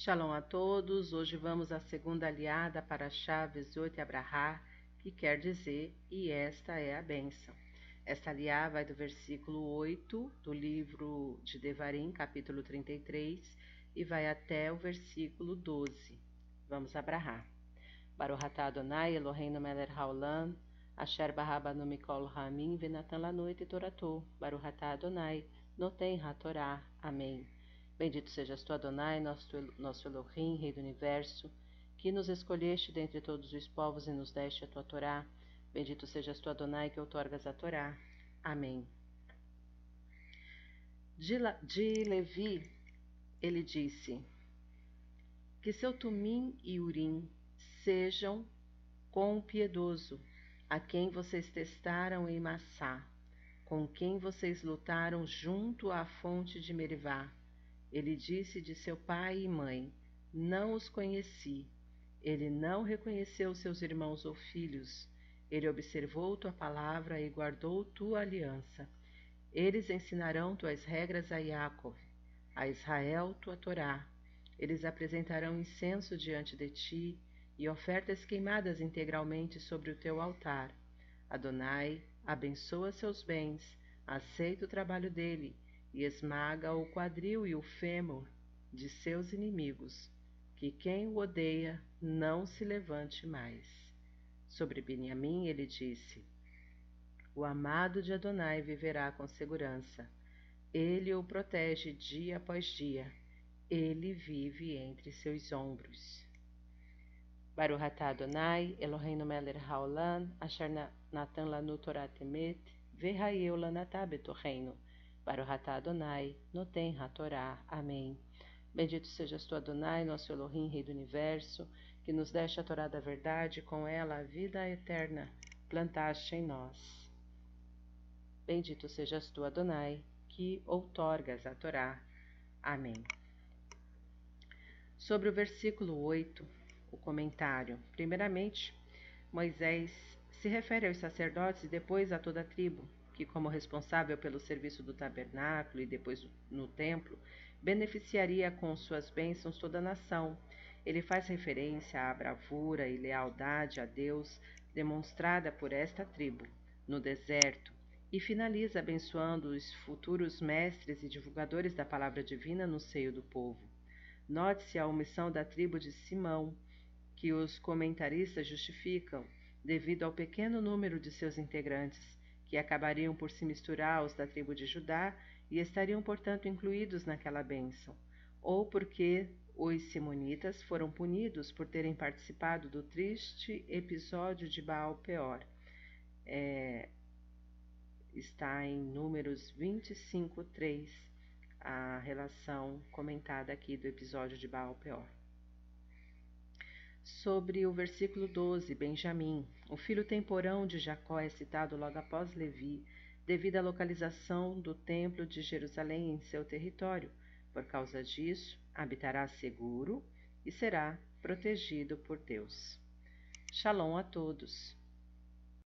Shalom a todos. Hoje vamos à segunda aliada para Chaves 8 Abrahá, que quer dizer e esta é a bênção. Esta aliá vai do versículo 8 do livro de Devarim, capítulo 33, e vai até o versículo 12. Vamos abrahar. Baruch atah Adonai Eloheinu melech haolam, asher barabanu mikol hamim venatan lanoit toratou. Baruch atah Adonai, noten ha-torah. Amém. Bendito sejas tu, Adonai, nosso, nosso Elohim, Rei do Universo, que nos escolheste dentre todos os povos e nos deste a tua Torá. Bendito sejas tu, Adonai, que outorgas a Torá. Amém. De, de Levi, ele disse: Que seu Tumim e Urim sejam com o piedoso, a quem vocês testaram em Massá, com quem vocês lutaram junto à fonte de Merivá ele disse de seu pai e mãe: Não os conheci. Ele não reconheceu seus irmãos ou filhos. Ele observou tua palavra e guardou tua aliança. Eles ensinarão tuas regras a Jacob, a Israel tua Torá. Eles apresentarão incenso diante de ti e ofertas queimadas integralmente sobre o teu altar. Adonai, abençoa seus bens, aceita o trabalho dele e esmaga o quadril e o fêmur de seus inimigos, que quem o odeia não se levante mais. Sobre Benjamim ele disse: O amado de Adonai viverá com segurança. Ele o protege dia após dia. Ele vive entre seus ombros. Baruch atah Adonai, Eloheinu melech haolam, asher natan lanu Torah temet, v'hayeu lanatah reino. Baruch atah Adonai, Noten HaTorá. Amém. Bendito sejas tu, Adonai, nosso Elohim, Rei do Universo, que nos deste a Torá da verdade, com ela a vida eterna plantaste em nós. Bendito sejas tu, Adonai, que outorgas a Torá. Amém. Sobre o versículo 8, o comentário. Primeiramente, Moisés se refere aos sacerdotes e depois a toda a tribo, que, como responsável pelo serviço do tabernáculo e depois no templo, beneficiaria com suas bênçãos toda a nação. Ele faz referência à bravura e lealdade a Deus demonstrada por esta tribo no deserto e finaliza abençoando os futuros mestres e divulgadores da palavra divina no seio do povo. Note-se a omissão da tribo de Simão, que os comentaristas justificam devido ao pequeno número de seus integrantes que acabariam por se misturar aos da tribo de Judá e estariam, portanto, incluídos naquela bênção, ou porque os simonitas foram punidos por terem participado do triste episódio de Baal Peor. É, está em Números 25, 3, a relação comentada aqui do episódio de Baal Peor sobre o versículo 12, Benjamim. O filho temporão de Jacó é citado logo após Levi, devido à localização do templo de Jerusalém em seu território. Por causa disso, habitará seguro e será protegido por Deus. Shalom a todos.